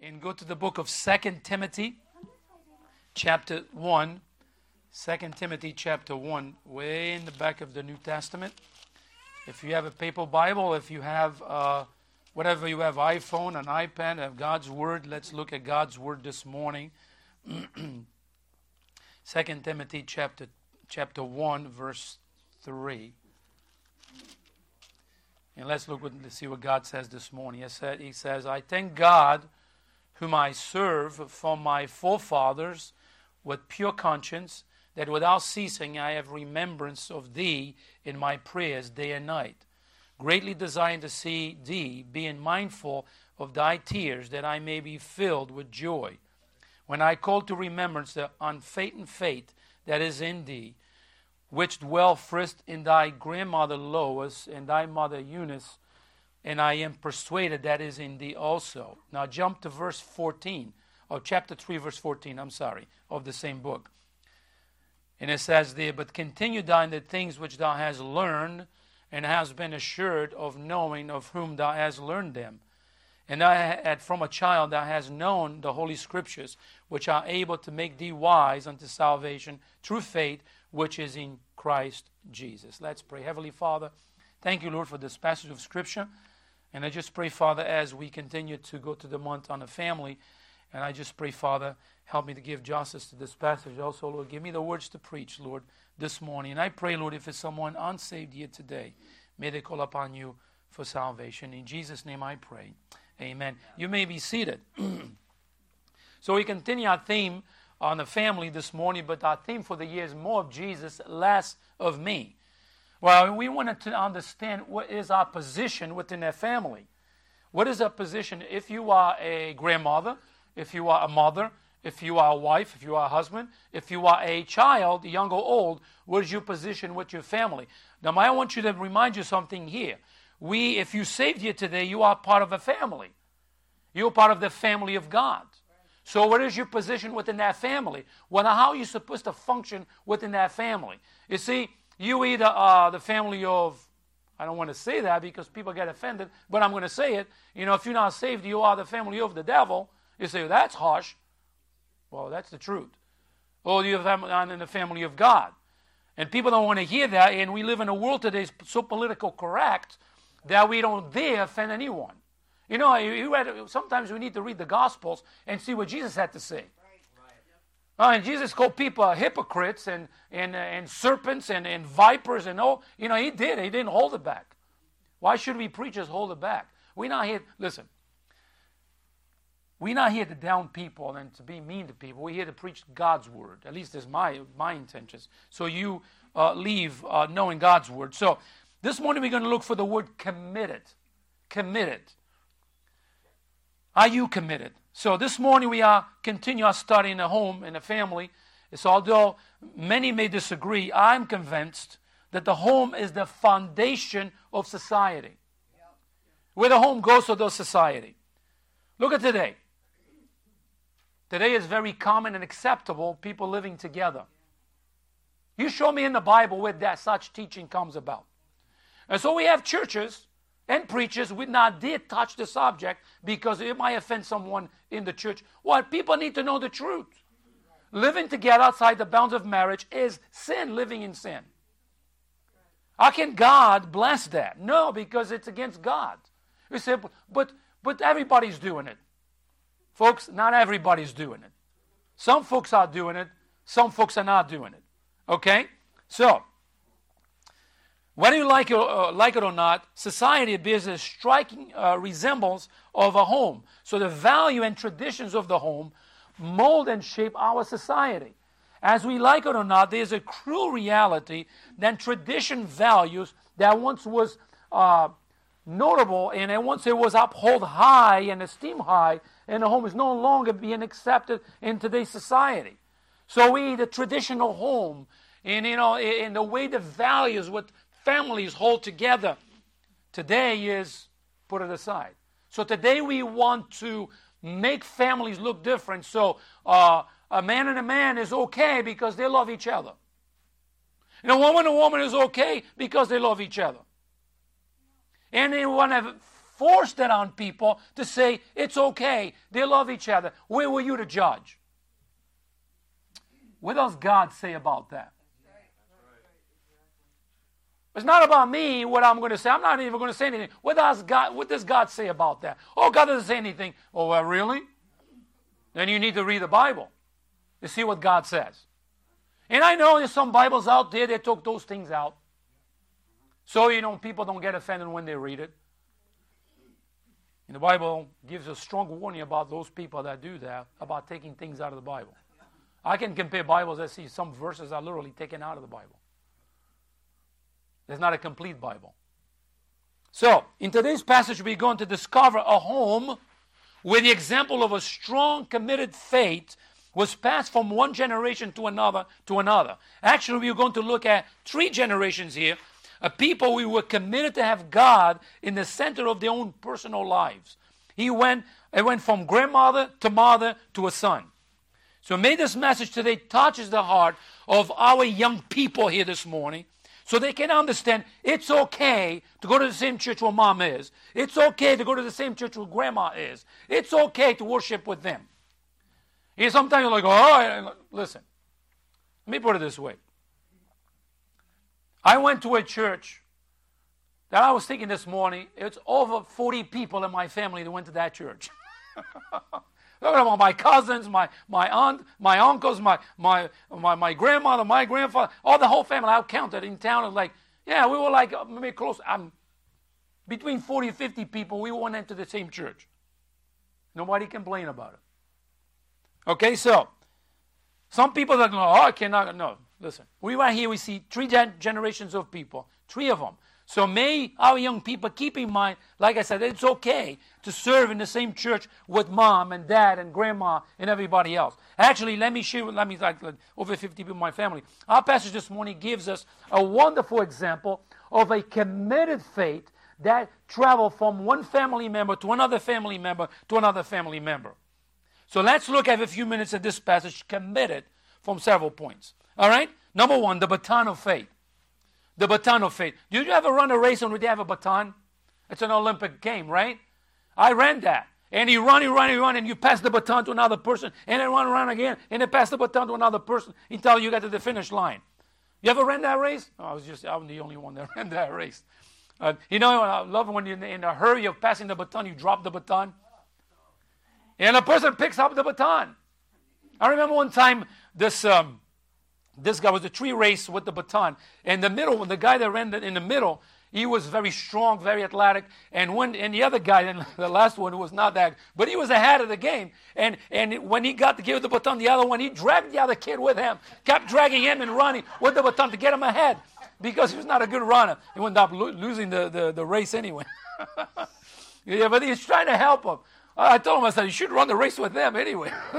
and go to the book of Second Timothy, chapter 1. 2 Timothy chapter 1, way in the back of the New Testament. If you have a paper Bible, if you have uh, whatever you have, iPhone, an iPad, have God's Word, let's look at God's Word this morning. 2 Timothy chapter, chapter 1, verse 3. And let's look let's see what God says this morning. He says, I thank God whom I serve from my forefathers with pure conscience, that without ceasing I have remembrance of thee in my prayers day and night, greatly desiring to see thee, being mindful of thy tears, that I may be filled with joy. When I call to remembrance the unfeigned faith that is in thee, which dwell first in thy grandmother Lois and thy mother Eunice, and I am persuaded that is in thee also. Now jump to verse 14, or chapter 3, verse 14, I'm sorry, of the same book. And it says there, But continue thou in the things which thou hast learned, and hast been assured of knowing of whom thou hast learned them. And thou from a child thou hast known the holy scriptures, which are able to make thee wise unto salvation through faith which is in Christ Jesus. Let's pray. Heavenly Father, thank you, Lord, for this passage of scripture. And I just pray, Father, as we continue to go to the month on the family, and I just pray, Father, help me to give justice to this passage. Also, Lord, give me the words to preach, Lord, this morning. And I pray, Lord, if it's someone unsaved here today, may they call upon you for salvation. In Jesus' name I pray. Amen. You may be seated. so we continue our theme on the family this morning, but our theme for the year is more of Jesus, less of me. Well, we wanted to understand what is our position within that family. What is our position if you are a grandmother, if you are a mother, if you are a wife, if you are a husband, if you are a child, young or old, what is your position with your family? Now, I want you to remind you something here. We, if you saved here today, you are part of a family. You're part of the family of God. So, what is your position within that family? Well, how are you supposed to function within that family? You see, you either are the family of, I don't want to say that because people get offended, but I'm going to say it. You know, if you're not saved, you are the family of the devil. You say, well, that's harsh. Well, that's the truth. Or you're in the family of God. And people don't want to hear that, and we live in a world today so political correct that we don't dare offend anyone. You know, you read, sometimes we need to read the Gospels and see what Jesus had to say. Uh, and Jesus called people hypocrites and, and, uh, and serpents and, and vipers and all. You know, he did. He didn't hold it back. Why should we preachers hold it back? We're not here, listen, we're not here to down people and to be mean to people. We're here to preach God's word. At least is my, my intentions. So you uh, leave uh, knowing God's word. So this morning we're going to look for the word committed. Committed. Are you committed? So this morning we are continue our study in a home in a family. It's although many may disagree, I'm convinced that the home is the foundation of society. Where the home goes, so does society. Look at today. Today is very common and acceptable people living together. You show me in the Bible where that such teaching comes about. And so we have churches and preachers would not dare touch the subject because it might offend someone in the church. Well, people need to know the truth. Living together outside the bounds of marriage is sin, living in sin. How can God bless that? No, because it's against God. You say, but, but everybody's doing it. Folks, not everybody's doing it. Some folks are doing it, some folks are not doing it. Okay? So, whether you like it, uh, like it or not, society bears a striking uh, resemblance of a home. So the value and traditions of the home mold and shape our society. As we like it or not, there's a cruel reality that tradition values that once was uh, notable and once it was upheld high and esteemed high in the home is no longer being accepted in today's society. So we, the traditional home, and you know, in the way the values, what families hold together. Today is put it aside. So today we want to make families look different. So uh, a man and a man is okay because they love each other. And a woman and a woman is okay because they love each other. And they want to force that on people to say it's okay. They love each other. Where were you to judge? What does God say about that? It's not about me what I'm going to say. I'm not even going to say anything. What does God, what does God say about that? Oh, God doesn't say anything. Oh, well, really? Then you need to read the Bible to see what God says. And I know there's some Bibles out there that took those things out. So, you know, people don't get offended when they read it. And the Bible gives a strong warning about those people that do that, about taking things out of the Bible. I can compare Bibles I see some verses are literally taken out of the Bible. It's not a complete Bible. So, in today's passage, we're going to discover a home where the example of a strong, committed faith was passed from one generation to another to another. Actually, we're going to look at three generations here. A people who were committed to have God in the center of their own personal lives. He went, it went from grandmother to mother to a son. So may this message today touches the heart of our young people here this morning so they can understand it's okay to go to the same church where mom is. It's okay to go to the same church where grandma is. It's okay to worship with them. And sometimes you're like, oh, listen. Let me put it this way. I went to a church that I was thinking this morning, it's over 40 people in my family that went to that church. Talking about my cousins, my, my aunt, my uncles, my, my, my, my grandmother, my grandfather, all the whole family I counted in town. It was like, yeah, we were like uh, maybe close. I'm between 40 and 50 people. We went into the same church. Nobody complained about it. Okay, so some people are going, oh, I cannot. No, listen. We right here, we see three gen- generations of people, three of them. So may our young people keep in mind, like I said, it's okay to serve in the same church with mom and dad and grandma and everybody else. Actually, let me share, with, let me like over 50 people in my family. Our passage this morning gives us a wonderful example of a committed faith that traveled from one family member to another family member to another family member. So let's look at a few minutes at this passage committed from several points. All right? Number one, the baton of faith the baton of faith. Did you ever run a race and where they have a baton? It's an Olympic game, right? I ran that. And you run, you run, you run, and you pass the baton to another person, and then run around again, and then pass the baton to another person until you get to the finish line. You ever ran that race? Oh, I was just, I'm the only one that ran that race. Uh, you know, I love when you're in a hurry of passing the baton, you drop the baton. And a person picks up the baton. I remember one time this um, this guy was a tree race with the baton. In the middle, the guy that ran in the middle, he was very strong, very athletic. And when and the other guy, and the last one, was not that, but he was ahead of the game. And and when he got to give the baton, the other one, he dragged the other kid with him, kept dragging him and running with the baton to get him ahead because he was not a good runner. He wound up lo- losing the, the, the race anyway. yeah, but he's trying to help him. I told him, I said, you should run the race with them anyway.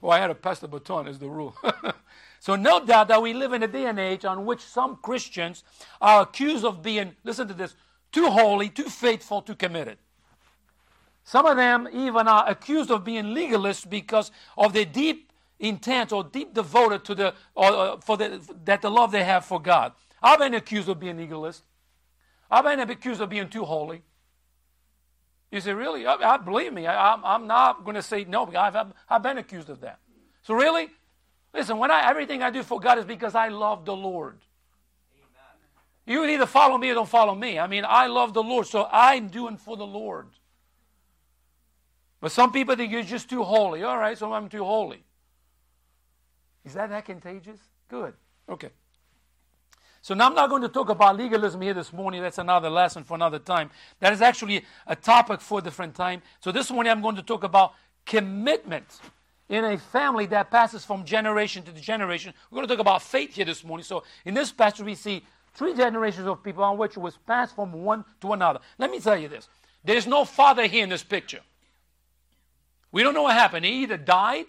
well, I had to pass the baton, is the rule. So, no doubt that we live in a day and age on which some Christians are accused of being, listen to this, too holy, too faithful, too committed. Some of them even are accused of being legalists because of their deep intent or deep devoted to the, or, for the, that the love they have for God. I've been accused of being legalist. I've been accused of being too holy. You say, really? I, I believe me. I, am not going to say no. I've, I've been accused of that. So really, Listen, when I everything I do for God is because I love the Lord. Amen. You either follow me or don't follow me. I mean, I love the Lord, so I'm doing for the Lord. But some people think you're just too holy. All right, so I'm too holy. Is that that contagious? Good. Okay. So now I'm not going to talk about legalism here this morning. That's another lesson for another time. That is actually a topic for a different time. So this morning I'm going to talk about commitment in a family that passes from generation to generation. We're going to talk about faith here this morning. So in this passage, we see three generations of people on which it was passed from one to another. Let me tell you this there's no father here in this picture. We don't know what happened. He either died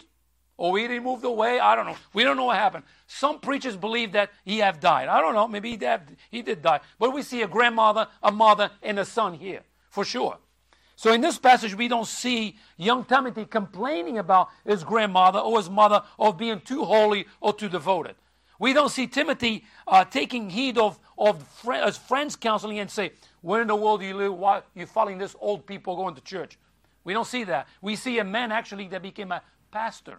or he moved away. I don't know. We don't know what happened. Some preachers believe that he have died. I don't know. Maybe he did, he did die. But we see a grandmother, a mother, and a son here, for sure. So in this passage, we don't see young Timothy complaining about his grandmother or his mother of being too holy or too devoted. We don't see Timothy uh, taking heed of, of as friends counseling and say, Where in the world do you live? Why are you following this old people going to church? We don't see that. We see a man actually that became a pastor.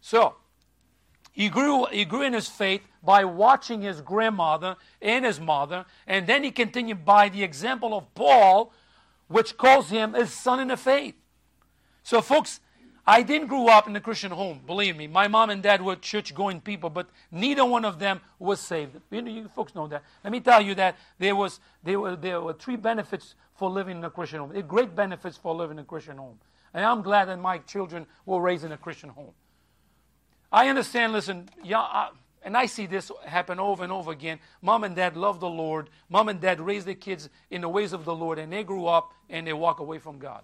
So, he grew, he grew in his faith by watching his grandmother and his mother, and then he continued by the example of Paul, which calls him his son in the faith. So, folks, I didn't grow up in a Christian home, believe me. My mom and dad were church going people, but neither one of them was saved. You, know, you folks know that. Let me tell you that there, was, there, were, there were three benefits for living in a Christian home. There great benefits for living in a Christian home. And I'm glad that my children were raised in a Christian home. I understand, listen, yeah, I, and I see this happen over and over again. Mom and dad love the Lord. Mom and dad raise their kids in the ways of the Lord, and they grew up and they walk away from God.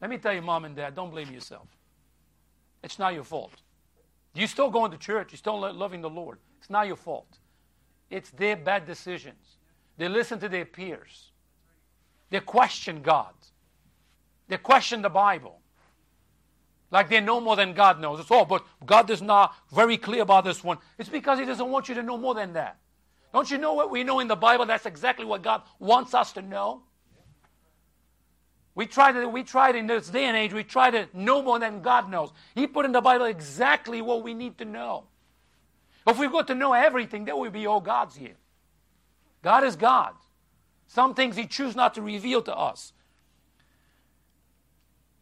Let me tell you, mom and dad, don't blame yourself. It's not your fault. You're still going to church, you're still loving the Lord. It's not your fault. It's their bad decisions. They listen to their peers, they question God, they question the Bible. Like they know more than God knows. It's all, but God is not very clear about this one. It's because He doesn't want you to know more than that. Don't you know what we know in the Bible? That's exactly what God wants us to know. We try to, we try to, in this day and age, we try to know more than God knows. He put in the Bible exactly what we need to know. If we got to know everything, then we'd be all gods here. God is God. Some things He chooses not to reveal to us.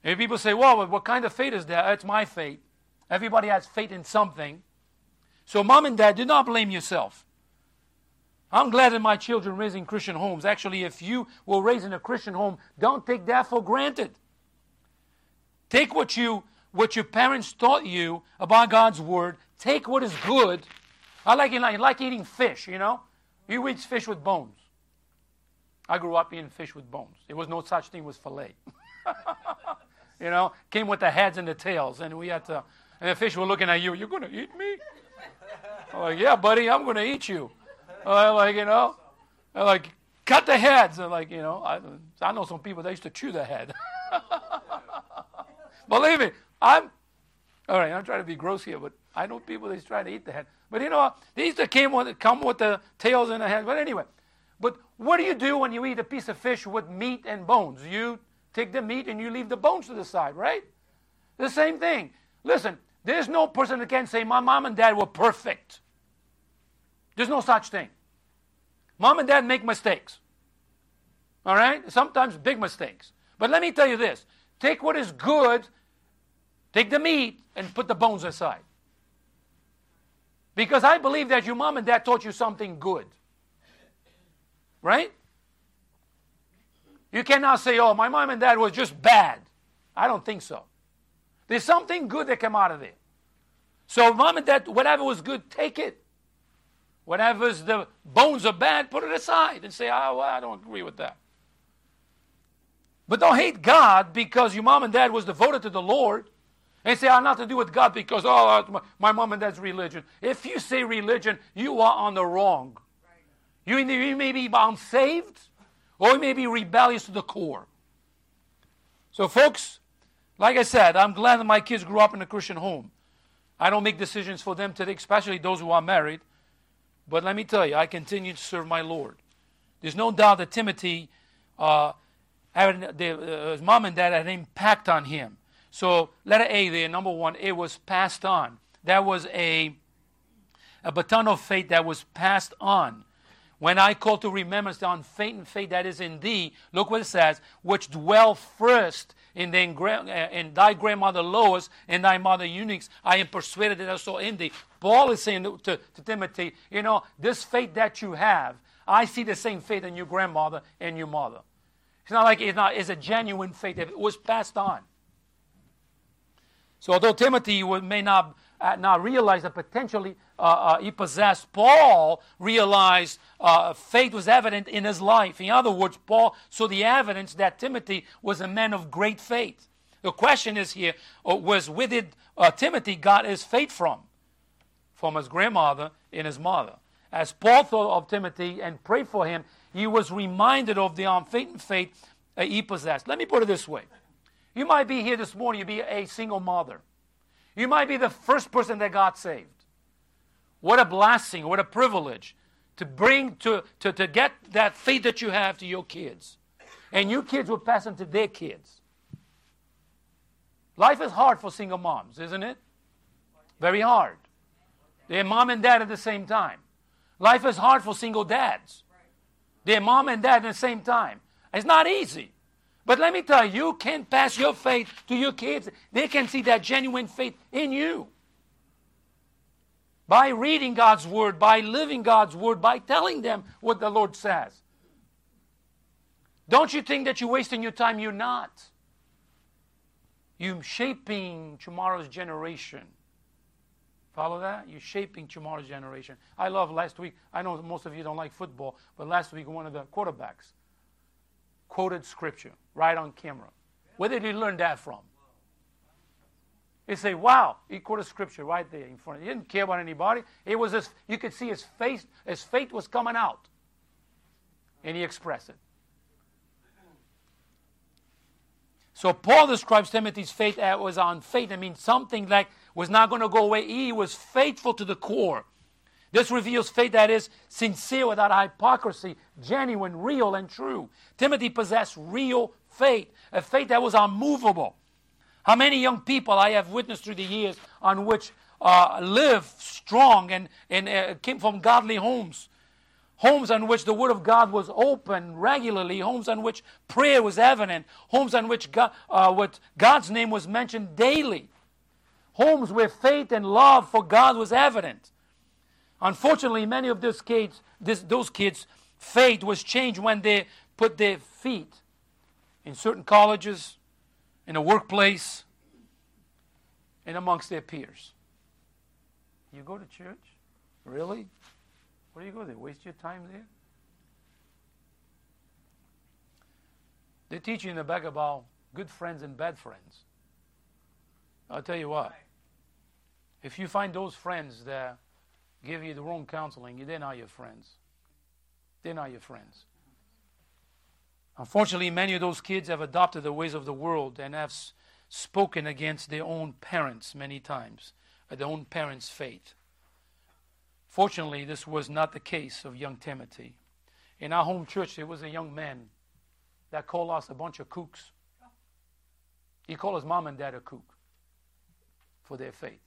If people say, well, what kind of faith is that? It's my faith. Everybody has faith in something. So, mom and dad, do not blame yourself. I'm glad that my children raised in Christian homes. Actually, if you were raised in a Christian home, don't take that for granted. Take what you what your parents taught you about God's word. Take what is good. I like, I like eating fish, you know. You eat fish with bones. I grew up eating fish with bones. There was no such thing as fillet. You know, came with the heads and the tails, and we had to. And the fish were looking at you. You're going to eat me? I'm like, yeah, buddy, I'm going to eat you. I'm like, you know, I'm like, cut the heads. And like, you know, I, I know some people that used to chew the head. Believe me, I'm. All right, I'm trying to be gross here, but I know people that try to eat the head. But you know, these that came with come with the tails and the head. But anyway, but what do you do when you eat a piece of fish with meat and bones? You take the meat and you leave the bones to the side, right? The same thing. Listen, there's no person that can say, My mom and dad were perfect. There's no such thing. Mom and dad make mistakes. All right? Sometimes big mistakes. But let me tell you this take what is good, take the meat, and put the bones aside. Because I believe that your mom and dad taught you something good. Right? You cannot say, oh, my mom and dad was just bad. I don't think so. There's something good that came out of it. So, mom and dad, whatever was good, take it. Whatever's the bones are bad, put it aside and say, oh, well, I don't agree with that. But don't hate God because your mom and dad was devoted to the Lord and say, I'm not to do with God because, oh, uh, my mom and dad's religion. If you say religion, you are on the wrong. You, you may be unsaved, or he may be rebellious to the core. So, folks, like I said, I'm glad that my kids grew up in a Christian home. I don't make decisions for them today, especially those who are married. But let me tell you, I continue to serve my Lord. There's no doubt that Timothy, uh, had, uh, his mom and dad had an impact on him. So, letter A there, number one, it was passed on. That was a, a baton of faith that was passed on. When I call to remembrance the and faith that is in thee, look what it says, which dwell first in, the, uh, in thy grandmother Lois and thy mother Eunice, I am persuaded that also in thee. Paul is saying to, to, to Timothy, you know, this faith that you have, I see the same faith in your grandmother and your mother. It's not like it's not it's a genuine faith. It was passed on. So although Timothy may not, uh, not realize that potentially uh, uh, he possessed, Paul realized uh, faith was evident in his life. In other words, Paul saw the evidence that Timothy was a man of great faith. The question is here uh, was where did uh, Timothy got his faith from? From his grandmother and his mother. As Paul thought of Timothy and prayed for him, he was reminded of the unfailing faith he possessed. Let me put it this way. You might be here this morning, you be a single mother. You might be the first person that got saved. What a blessing, what a privilege to bring, to, to, to get that faith that you have to your kids. And your kids will pass on to their kids. Life is hard for single moms, isn't it? Very hard. They're mom and dad at the same time. Life is hard for single dads. They're mom and dad at the same time. It's not easy. But let me tell you, you can't pass your faith to your kids. They can see that genuine faith in you. By reading God's word, by living God's word, by telling them what the Lord says. Don't you think that you're wasting your time? You're not. You're shaping tomorrow's generation. Follow that? You're shaping tomorrow's generation. I love last week. I know most of you don't like football, but last week one of the quarterbacks quoted scripture right on camera. Where did he learn that from? He say, "Wow!" He quoted scripture right there in front. He didn't care about anybody. It was his, you could see his face. His faith was coming out, and he expressed it. So Paul describes Timothy's faith as was on faith. I mean, something like was not going to go away. He was faithful to the core. This reveals faith that is sincere without hypocrisy, genuine, real, and true. Timothy possessed real faith, a faith that was unmovable. How many young people I have witnessed through the years on which uh, live strong and, and uh, came from godly homes, homes on which the Word of God was open regularly, homes on which prayer was evident, homes on which God, uh, what God's name was mentioned daily, homes where faith and love for God was evident. Unfortunately, many of those kids, this, those kids' faith was changed when they put their feet in certain colleges, in a workplace, and amongst their peers. You go to church? Really? Where do you go there? Waste your time there? They teach you in the back about good friends and bad friends. I'll tell you what. If you find those friends that give you the wrong counseling, they're not your friends. They're not your friends. Unfortunately, many of those kids have adopted the ways of the world and have spoken against their own parents many times, uh, their own parents' faith. Fortunately, this was not the case of young Timothy. In our home church, there was a young man that called us a bunch of kooks. He called his mom and dad a kook for their faith.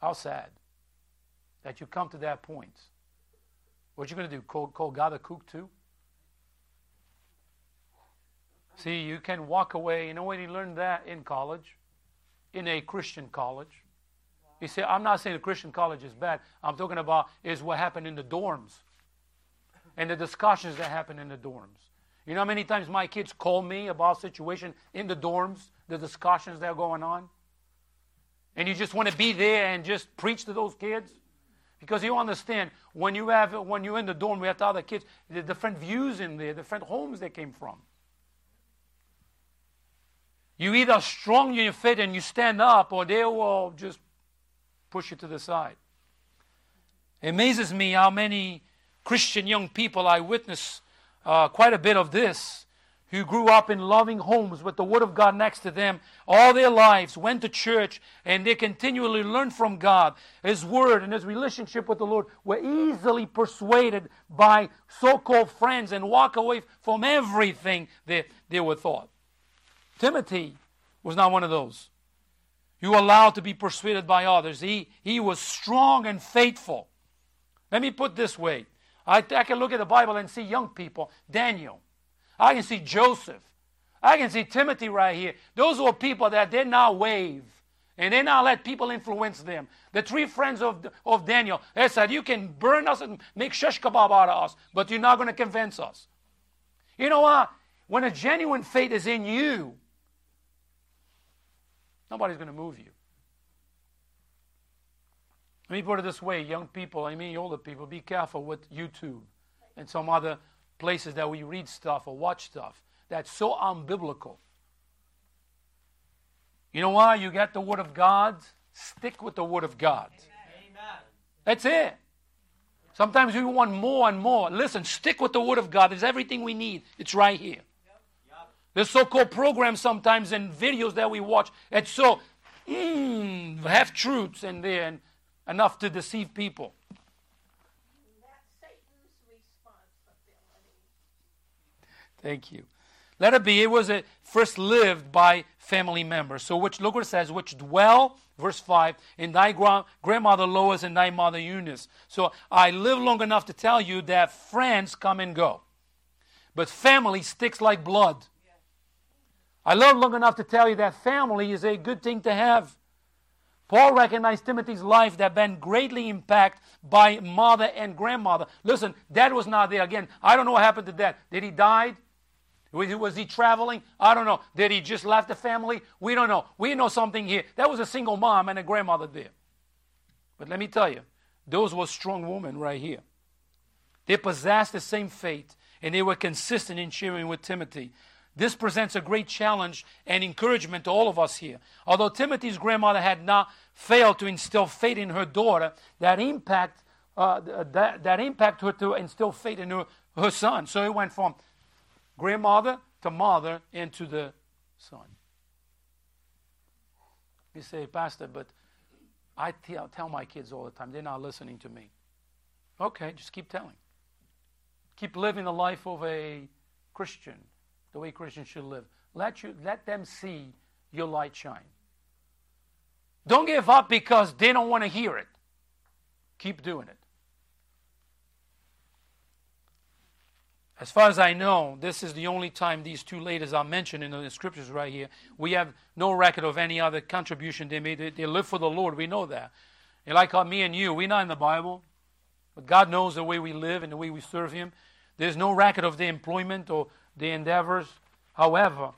How sad that you come to that point. What you going to do? Call, call God a kook too? See, you can walk away. You know when he learned that in college, in a Christian college. You see, I'm not saying the Christian college is bad. I'm talking about is what happened in the dorms and the discussions that happen in the dorms. You know how many times my kids call me about situation in the dorms, the discussions that are going on? And you just want to be there and just preach to those kids? Because you understand, when you have when you're in the dorm, we have other kids, the different views in there, different homes they came from. You either strong in your faith and you stand up, or they will just push you to the side. It amazes me how many Christian young people I witness uh, quite a bit of this who grew up in loving homes with the Word of God next to them all their lives, went to church, and they continually learned from God, His Word, and His relationship with the Lord, were easily persuaded by so called friends and walk away from everything they, they were taught. Timothy was not one of those. You allowed to be persuaded by others. He, he was strong and faithful. Let me put this way. I, I can look at the Bible and see young people, Daniel. I can see Joseph. I can see Timothy right here. Those were people that did not wave and they not let people influence them. The three friends of, of Daniel, they said, You can burn us and make shish kebab out of us, but you're not going to convince us. You know what? When a genuine faith is in you, Nobody's going to move you. Let me put it this way, young people, I mean older people, be careful with YouTube and some other places that we read stuff or watch stuff that's so unbiblical. You know why? You get the Word of God, stick with the Word of God. Amen. That's it. Sometimes we want more and more. Listen, stick with the Word of God. There's everything we need. It's right here. The so-called programs sometimes and videos that we watch, it's so mm, half truths in there and enough to deceive people. Thank you. Let it be. It was first lived by family members. So which look what it says, which dwell, verse 5, in thy gra- grandmother Lois and thy mother Eunice. So I live long enough to tell you that friends come and go. But family sticks like blood. I live long enough to tell you that family is a good thing to have. Paul recognized Timothy's life that been greatly impacted by mother and grandmother. Listen, dad was not there. Again, I don't know what happened to dad. Did he die? Was he traveling? I don't know. Did he just left the family? We don't know. We know something here. That was a single mom and a grandmother there. But let me tell you, those were strong women right here. They possessed the same faith and they were consistent in sharing with Timothy. This presents a great challenge and encouragement to all of us here. Although Timothy's grandmother had not failed to instill faith in her daughter, that impact uh, that, that impact her to instill faith in her, her son. So it went from grandmother to mother and to the son. You say, Pastor, but I tell, my kids all the time, they're not listening to me. Okay, just keep telling. Keep living the life of a Christian, the way Christians should live. Let, you, let them see your light shine. Don't give up because they don't want to hear it. Keep doing it. As far as I know, this is the only time these two ladies are mentioned in the scriptures right here. We have no record of any other contribution they made. They, live for the Lord. We know that. And like me and you, we're not in the Bible. But God knows the way we live and the way we serve Him. There's no record of their employment or their endeavors. However,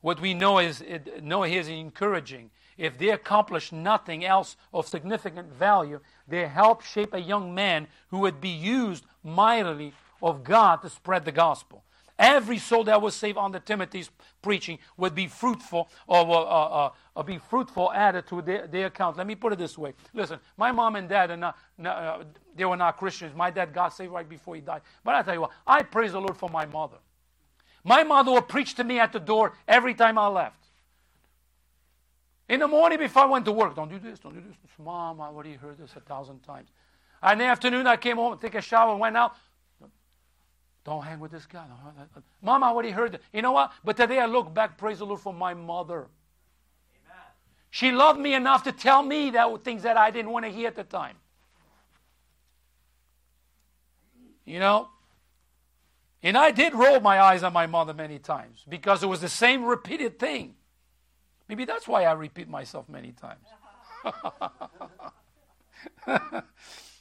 what we know is it, know is encouraging. If they accomplish nothing else of significant value, they help shape a young man who would be used mightily of God to spread the gospel. Every soul that was saved under Timothy's preaching would be fruitful or uh, be fruitful added to their, their account. Let me put it this way. Listen, my mom and dad are not, uh, they were not Christians. My dad got saved right before he died. But I tell you what, I praise the Lord for my mother. My mother would preach to me at the door every time I left. In the morning before I went to work, don't do this, don't do this. Mom, I already heard this a thousand times. And in the afternoon, I came home, take a shower, went out. Don't hang with this guy. Mom, I already heard it. You know what? But today I look back, praise the Lord for my mother. Amen. She loved me enough to tell me that things that I didn't want to hear at the time. You know? And I did roll my eyes on my mother many times because it was the same repeated thing. Maybe that's why I repeat myself many times.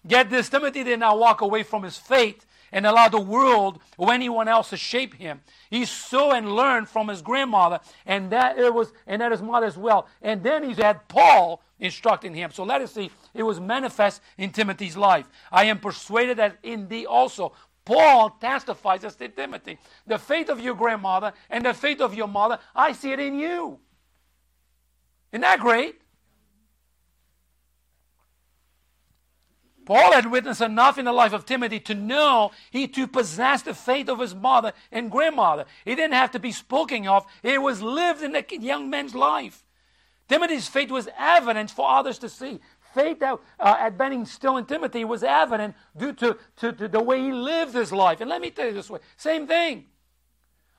Get this Timothy did not walk away from his faith and allow the world or anyone else to shape him. He saw and learned from his grandmother, and that it was and that his mother as well. And then he had Paul instructing him. So let us see, it was manifest in Timothy's life. I am persuaded that in thee also. Paul testifies as to Timothy. The faith of your grandmother and the faith of your mother, I see it in you. Isn't that great? Paul had witnessed enough in the life of Timothy to know he to possess the faith of his mother and grandmother. It didn't have to be spoken of, it was lived in the young man's life. Timothy's faith was evident for others to see. Faith that uh, had been instilled in Timothy was evident due to, to, to the way he lived his life. And let me tell you this way same thing.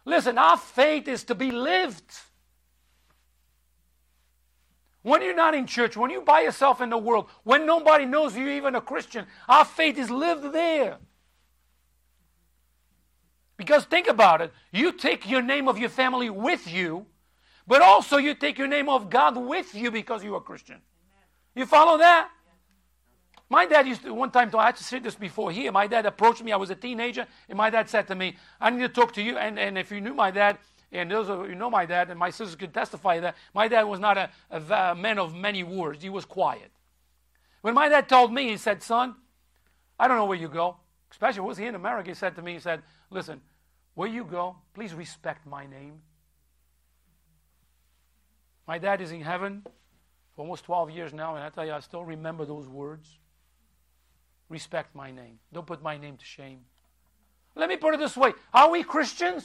Listen, our faith is to be lived. When you're not in church, when you're by yourself in the world, when nobody knows you're even a Christian, our faith is lived there. Because think about it. You take your name of your family with you, but also you take your name of God with you because you're a Christian. You follow that? My dad used to, one time, I had to say this before here. My dad approached me. I was a teenager, and my dad said to me, I need to talk to you. And, and if you knew my dad, and those of you know my dad, and my sisters could testify that my dad was not a, a, man of many words. He was quiet. When my dad told me, he said, Son, I don't know where you go. Especially was he in America, he said to me, he said, Listen, where you go, please respect my name. My dad is in heaven for almost 12 years now, and I tell you, I still remember those words. Respect my name. Don't put my name to shame. Let me put it this way Are we Christians?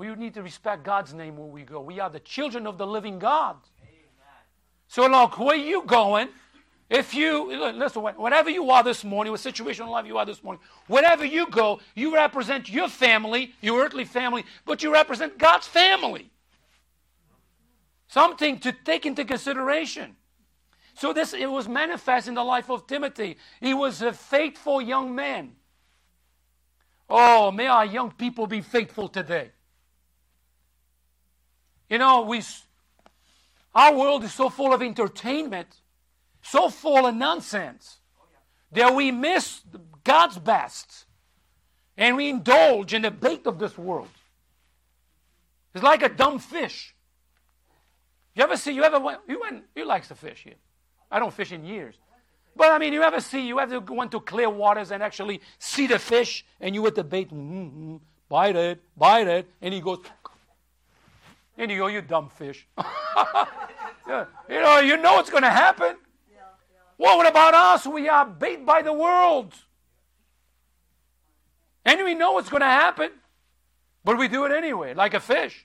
We need to respect God's name where we go. We are the children of the living God. So, look, where you going? If you listen, whatever you are this morning, what situation in life you are this morning, wherever you go, you represent your family, your earthly family, but you represent God's family. Something to take into consideration. So this it was manifest in the life of Timothy. He was a faithful young man. Oh, may our young people be faithful today. You know, we our world is so full of entertainment, so full of nonsense, that we miss God's best and we indulge in the bait of this world. It's like a dumb fish. You ever see, you ever went, you went, you likes to fish here. I don't fish in years. But I mean, you ever see, you ever went into clear waters and actually see the fish and you with the bait, mm-hmm, bite it, bite it, and he goes, and you go, you dumb fish. You know, you know what's going to happen. Yeah, yeah. Well, what about us? We are bait by the world. And we know what's going to happen. But we do it anyway, like a fish.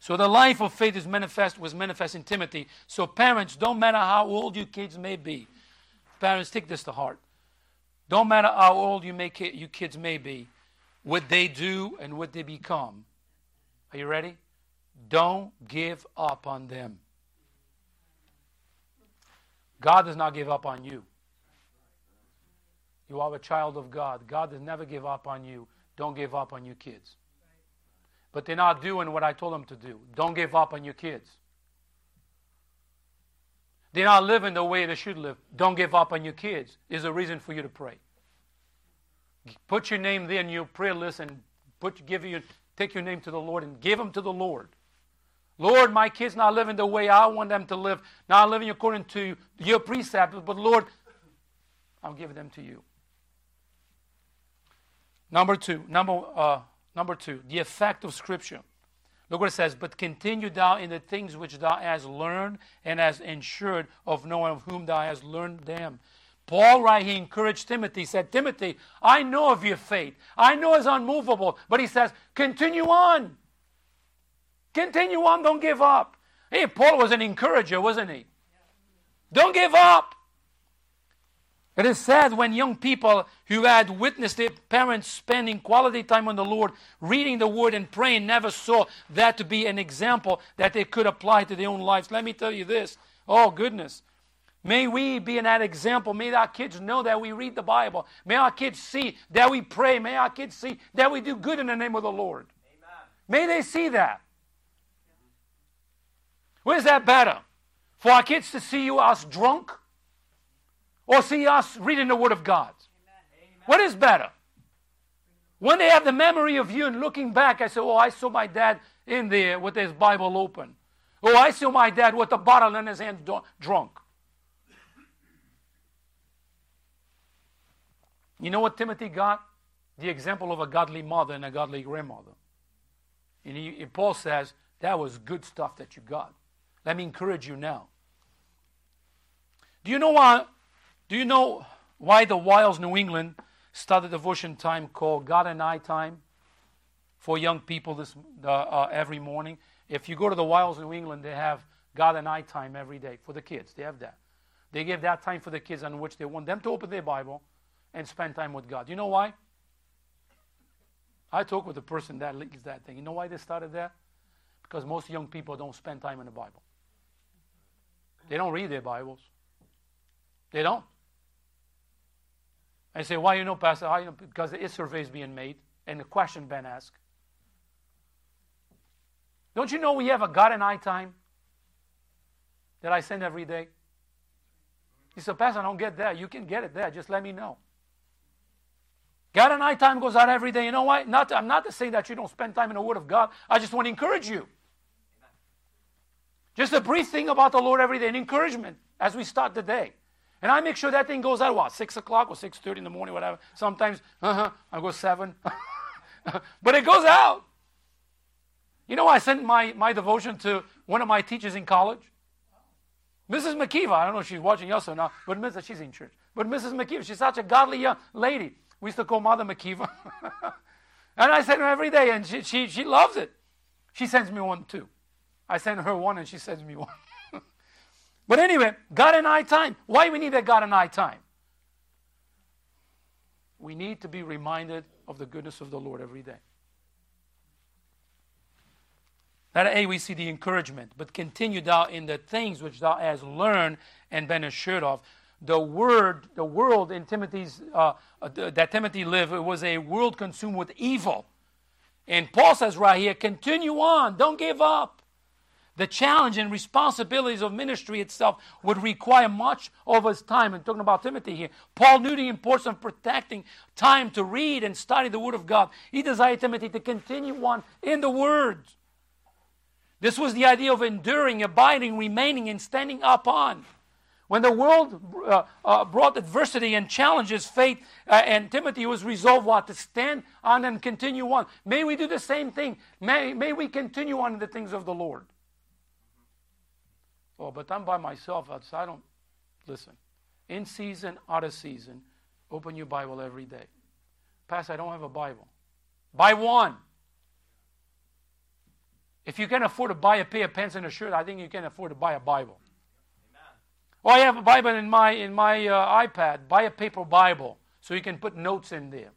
So the life of faith is manifest was manifest in Timothy. So parents, don't matter how old your kids may be. Parents, take this to heart. Don't matter how old you may your kids may be, what they do and what they become. Are you ready? Don't give up on them. God does not give up on you. You are a child of God. God does never give up on you. Don't give up on your kids. But they're not doing what I told them to do. Don't give up on your kids. They're not living the way they should live. Don't give up on your kids. Is a reason for you to pray. Put your name there in your prayer list and put, give you, take your name to the Lord and give them to the Lord. Lord, my kids not living the way I want them to live, not living according to your precepts, but Lord, I'm giving them to you. Number two, number, uh, number two, the effect of Scripture. Look what it says, but continue thou in the things which thou hast learned and hast ensured of knowing of whom thou hast learned them. Paul, right, he encouraged Timothy, he said, Timothy, I know of your faith. I know it's unmovable. But he says, continue on. Continue on, don't give up. Hey, Paul was an encourager, wasn't he? Don't give up. It is sad when young people who had witnessed their parents spending quality time on the Lord, reading the Word and praying, never saw that to be an example that they could apply to their own lives. Let me tell you this. Oh, goodness. May we be in that example. May our kids know that we read the Bible. May our kids see that we pray. May our kids see that we do good in the name of the Lord. Amen. May they see that. Where's that better? For our kids to see you us drunk or see us reading the Word of God? Amen. What is better? When they have the memory of you and looking back, I say, Oh, I saw my dad in there with his Bible open. Oh, I saw my dad with a bottle in his hand drunk. You know what Timothy got? The example of a godly mother and a godly grandmother. And, he, Paul says, that was good stuff that you got. Let me encourage you now. Do you know why? Do you know why the Wilds New England started a devotion time called God and I time for young people this uh, uh, every morning? If you go to the Wilds New England, they have God and I time every day for the kids. They have that. They give that time for the kids on which they want them to open their Bible and spend time with God. You know why? I talk with the person that leads that thing. You know why they started that? Because most young people don't spend time in the Bible. They don't read their Bibles. They don't. I say, why you know, Pastor? How you know? Because the surveys being made and the question been asked. Don't you know we have a God and I time that I send every day? He said, Pastor, I don't get that. You can get it there. Just let me know. God and I time goes out every day. You know why? Not, I'm not to say that you don't spend time in the Word of God. I just want to encourage you. Just a brief thing about the Lord every day, an encouragement as we start the day. And I make sure that thing goes out what six o'clock or six thirty in the morning, whatever. Sometimes, uh huh, I go seven, but it goes out. You know, I sent my my devotion to one of my teachers in college, Mrs. McKeever. I don't know if she's watching us or not, but Mrs. She's in church. But Mrs. McKeever, she's such a godly young lady. We used to call Mother McKeever. And I send her every day, and she, she, she loves it. She sends me one too. I send her one, and she sends me one. but anyway, God and I time. Why we need that God and I time? We need to be reminded of the goodness of the Lord every day. That A, we see the encouragement, but continue thou in the things which thou hast learned and been assured of. The word, the world in Timothy's uh, uh that Timothy lived, was a world consumed with evil. And Paul says right here, continue on, don't give up. The challenge and responsibilities of ministry itself would require much of his time. And talking about Timothy here, Paul knew the importance of protecting time to read and study the Word of God. He desired Timothy to continue on in the Word. This was the idea of enduring, abiding, remaining, and standing up on. When the world uh, uh, brought adversity and challenges, faith uh, and Timothy was resolved what? To stand on and continue on. May we do the same thing. May, may we continue on in the things of the Lord. Oh, but I'm by myself. So I don't listen. In season, out of season, open your Bible every day. Pastor, I don't have a Bible. Buy one. If you can afford to buy a pair of pants and a shirt, I think you can afford to buy a Bible. Well, I have a Bible in my in my uh, iPad. Buy a paper Bible so you can put notes in there.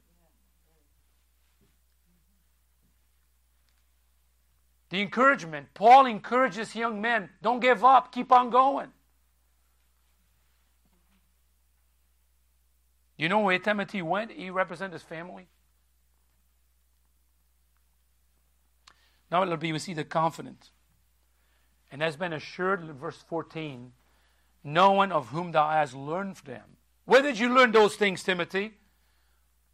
The encouragement. Paul encourages young men don't give up, keep on going. You know where Timothy went? He represented his family. Now it'll be, we see the confidence. And has been assured verse 14, no one of whom thou hast learned them. Where did you learn those things, Timothy?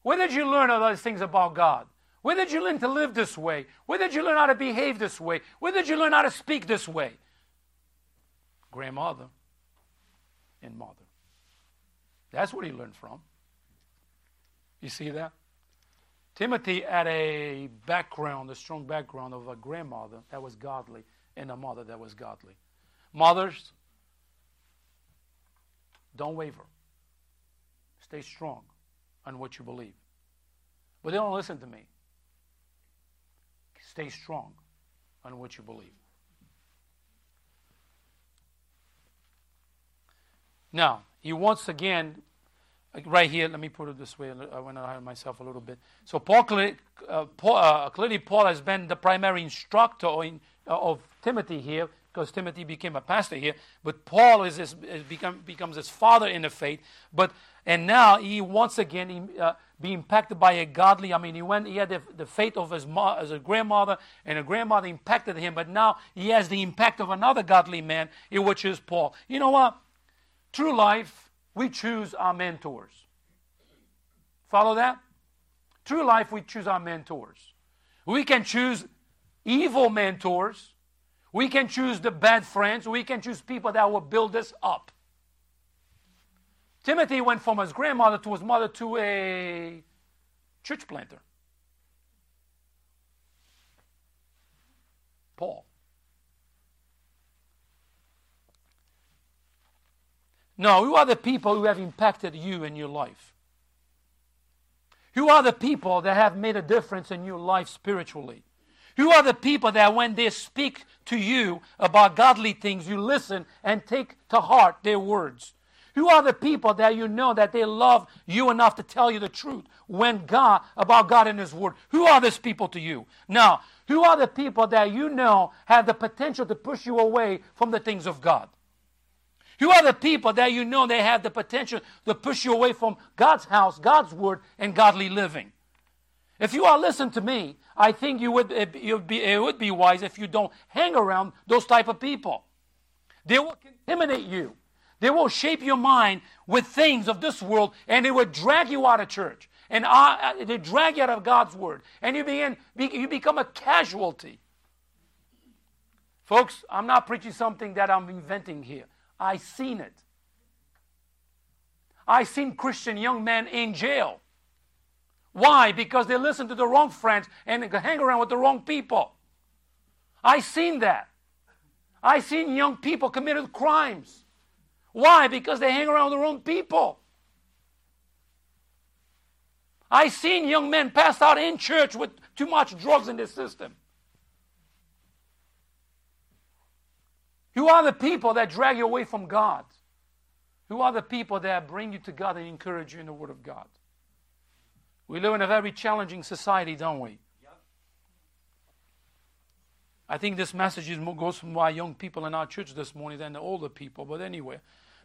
Where did you learn all those things about God? Where did you learn to live this way? Where did you learn how to behave this way? Where did you learn how to speak this way? Grandmother and mother. That's what he learned from. You see that? Timothy had a background, a strong background of a grandmother that was godly and a mother that was godly. Mothers, don't waver. Stay strong on what you believe. But they don't listen to me. Stay strong on what you believe. Now, he once again right here, let me put it this way. I to hide myself a little bit. So Paul, uh, Paul uh, clearly Paul has been the primary instructor in, uh, of Timothy here because Timothy became a pastor here. But Paul is, his, is become, becomes his father in the faith. But and now he once again he, uh, be impacted by a godly. I mean, he went. He had the, the faith of his mo- as a grandmother, and a grandmother impacted him. But now he has the impact of another godly man, which is Paul. You know what? True life we choose our mentors. Follow that? True life, we choose our mentors. We can choose evil mentors. We can choose the bad friends. We can choose people that will build us up. Timothy went from his grandmother to his mother to a church planter. Paul. No, who are the people who have impacted you in your life? Who are the people that have made a difference in your life spiritually? Who are the people that when they speak to you about godly things, you listen and take to heart their words? Who are the people that you know that they love you enough to tell you the truth when God about God and His Word? Who are these people to you? Now, who are the people that you know have the potential to push you away from the things of God? Who are the people that you know they have the potential to push you away from God's house, God's word, and godly living? If you are listening to me, I think you would, it, would be, it would be wise if you don't hang around those type of people. They will intimidate you. They will shape your mind with things of this world, and they will drag you out of church. And they drag you out of God's word. And you, begin, you become a casualty. Folks, I'm not preaching something that I'm inventing here. I seen it. I seen Christian young men in jail. Why? Because they listen to the wrong friends and hang around with the wrong people. I seen that. I seen young people committed crimes. Why? Because they hang around with the wrong people. I seen young men pass out in church with too much drugs in their system. Who are the people that drag you away from God? Who are the people that bring you to God and encourage you in the Word of God? We live in a very challenging society, don't we? I think this message goes from our young people in our church this morning than the older people. But anyway,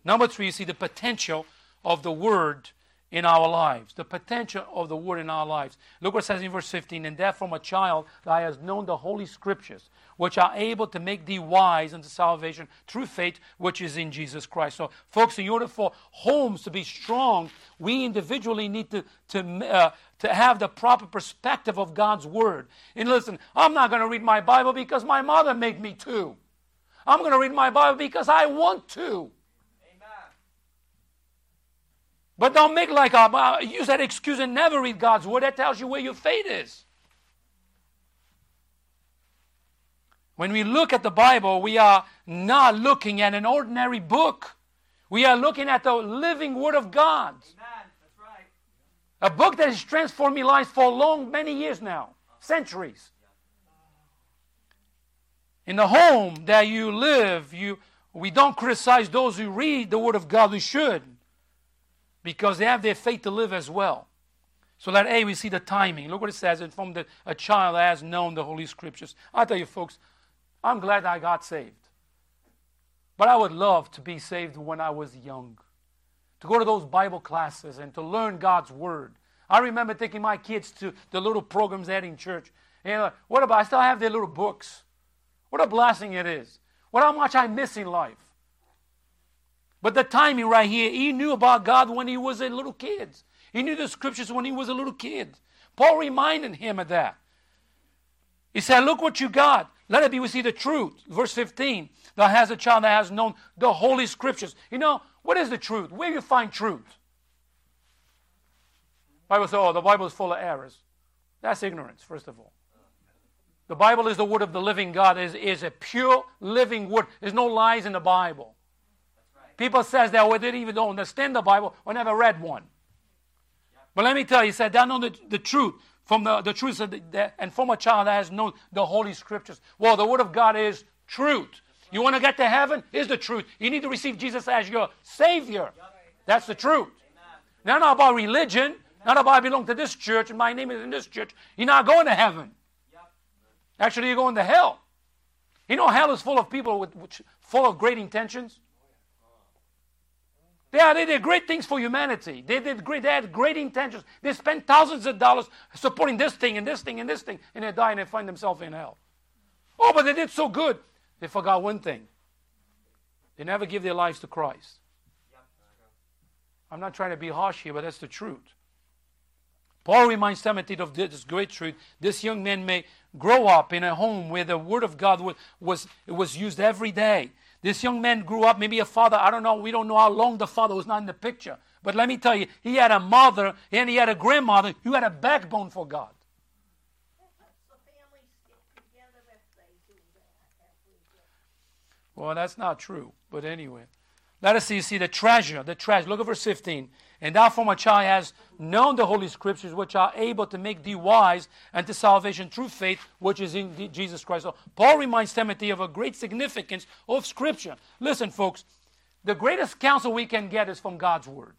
number three, you see the potential of the Word in our lives. The potential of the Word in our lives. Look what it says in verse 15. And that from a child thou hast known the Holy Scriptures, which are able to make thee wise unto salvation through faith which is in Jesus Christ. So, folks, in order for homes to be strong, we individually need to, to, uh, to have the proper perspective of God's Word. And listen, I'm not going to read my Bible because my mother made me to. I'm going to read my Bible because I want to. But don't make like a, uh, use that excuse and never read God's word. That tells you where your faith is. When we look at the Bible, we are not looking at an ordinary book. We are looking at the living Word of God. Right. A book that has transformed my life for long, many years now, centuries. In the home that you live, you, we don't criticize those who read the Word of God. We should because they have their faith to live as well. So that A, we see the timing. Look what it says. And from the, a child has known the Holy Scriptures. I tell you, folks, I'm glad I got saved. But I would love to be saved when I was young. To go to those Bible classes and to learn God's Word. I remember taking my kids to the little programs they had in church. And like, what about, I still have their little books. What a blessing it is. What how much I miss in life. But the timing right here, he knew about God when he was a little kid. He knew the scriptures when he was a little kid. Paul reminded him of that. He said, Look what you got. Let it be we see the truth. Verse 15. Thou has a child that has known the holy scriptures. You know, what is the truth? Where do you find truth? Bible says, oh, the Bible is full of errors. That's ignorance, first of all. The Bible is the word of the living God, is, is a pure living word. There's no lies in the Bible. People says that well, they even don't understand the Bible or never read one. But let me tell you, he said, "Down know the, the truth from the, the truth the, the, and from a child that has known the Holy Scriptures. Well, the Word of God is truth. You want to get to heaven? Is the truth. You need to receive Jesus as your Savior. That's the truth. Not about religion, not about I belong to this church and my name is in this church. You're not going to heaven. Actually, you're going to hell. You know, hell is full of people with, with full of great intentions. They, are, they did great things for humanity. They did great. They had great intentions. They spent thousands of dollars supporting this thing and this thing and this thing, and they die and they find themselves in hell. Oh, but they did so good. They forgot one thing. They never give their lives to Christ. I'm not trying to be harsh here, but that's the truth. Paul reminds Timothy of this great truth. This young man may grow up in a home where the Word of God was, was, was used every day. This young man grew up, maybe a father, I don't know, we don't know how long the father was not in the picture. But let me tell you, he had a mother and he had a grandmother who had a backbone for God. Well, that's not true. But anyway, let us see, you see the treasure, the treasure. Look at verse 15. And therefore, my child has known the Holy Scriptures, which are able to make thee wise unto salvation through faith, which is in Jesus Christ. So Paul reminds Timothy of a great significance of Scripture. Listen, folks, the greatest counsel we can get is from God's Word.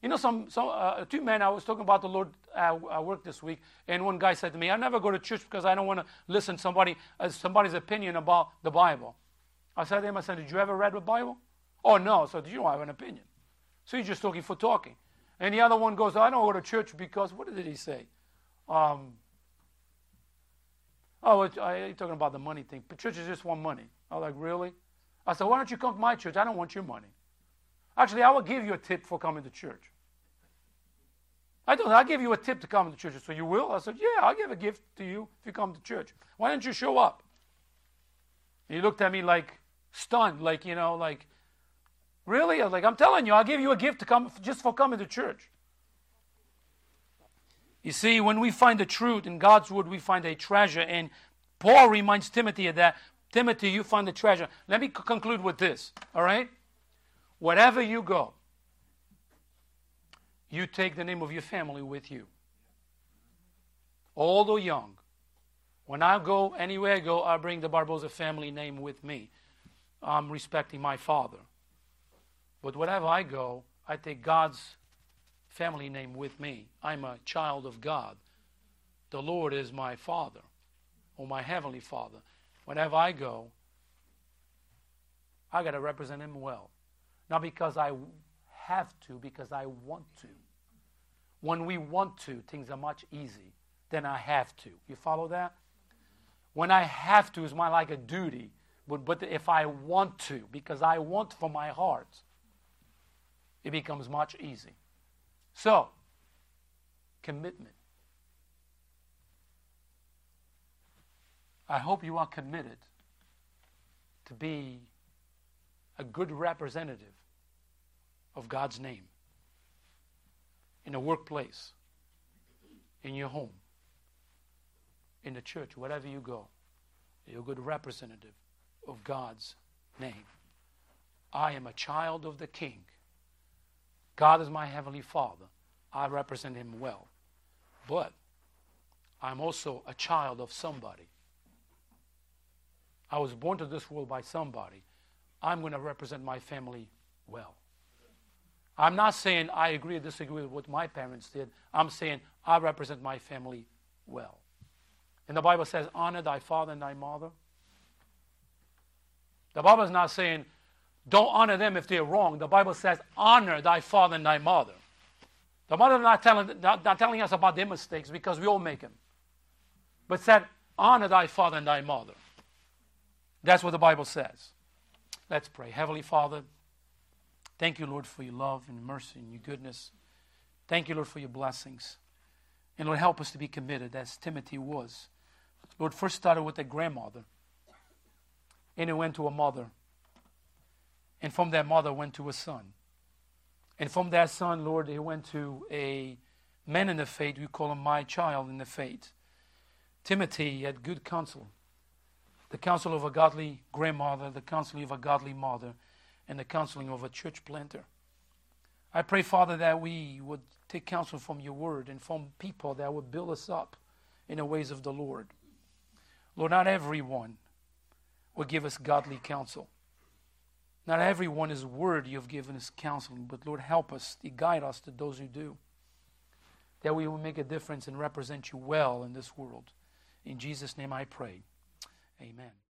You know, some, some uh, two men, I was talking about the Lord uh, at work this week, and one guy said to me, I never go to church because I don't want to listen to somebody, uh, somebody's opinion about the Bible. I said to him, I said, Did you ever read the Bible? Oh, no. So you don't have an opinion. So you're just talking for talking. And the other one goes, I don't go to church because, what did he say? Um, oh, you're talking about the money thing. But church is just want money. I was like, really? I said, why don't you come to my church? I don't want your money. Actually, I will give you a tip for coming to church. I don't. I'll give you a tip to come to church. So you will? I said, yeah, I'll give a gift to you if you come to church. Why don't you show up? He looked at me like stunned, like, you know, like, Really? Like, I'm telling you, I'll give you a gift to come just for coming to church. You see, when we find the truth in God's word, we find a treasure. And Paul reminds Timothy of that. Timothy, you find the treasure. Let me conclude with this, all right? Wherever you go, you take the name of your family with you. Old or young. When I go, anywhere I go, I bring the Barbosa family name with me. I'm respecting my father. But wherever I go, I take God's family name with me. I'm a child of God. The Lord is my father, or my heavenly father. Whenever I go, I got to represent him well. Not because I have to, because I want to. When we want to, things are much easier than I have to. You follow that? When I have to is more like a duty. But, but if I want to, because I want from my heart, it becomes much easier. So, commitment. I hope you are committed to be a good representative of God's name in a workplace, in your home, in the church, wherever you go. You're a good representative of God's name. I am a child of the King. God is my heavenly Father. I represent him well. But I'm also a child of somebody. I was born to this world by somebody. I'm going to represent my family well. I'm not saying I agree or disagree with what my parents did. I'm saying I represent my family well. And the Bible says, honor thy father and thy mother. The Bible is not saying, don't honor them if they're wrong. The Bible says, honor thy father and thy mother. The is not telling, not, not telling us about their mistakes because we all make them. But said, honor thy father and thy mother. That's what the Bible says. Let's pray. Heavenly Father, thank you, Lord, for your love and mercy and your goodness. Thank you, Lord, for your blessings. And Lord, help us to be committed as Timothy was. Lord, first started with a grandmother, and it went to a mother. And from that mother went to a son. And from that son, Lord, he went to a man in the faith. We call him my child in the faith. Timothy had good counsel the counsel of a godly grandmother, the counseling of a godly mother, and the counseling of a church planter. I pray, Father, that we would take counsel from your word and from people that would build us up in the ways of the Lord. Lord, not everyone will give us godly counsel. Not everyone is worthy of giving us counseling, but Lord, help us, guide us to those who do. That we will make a difference and represent you well in this world. In Jesus' name I pray. Amen.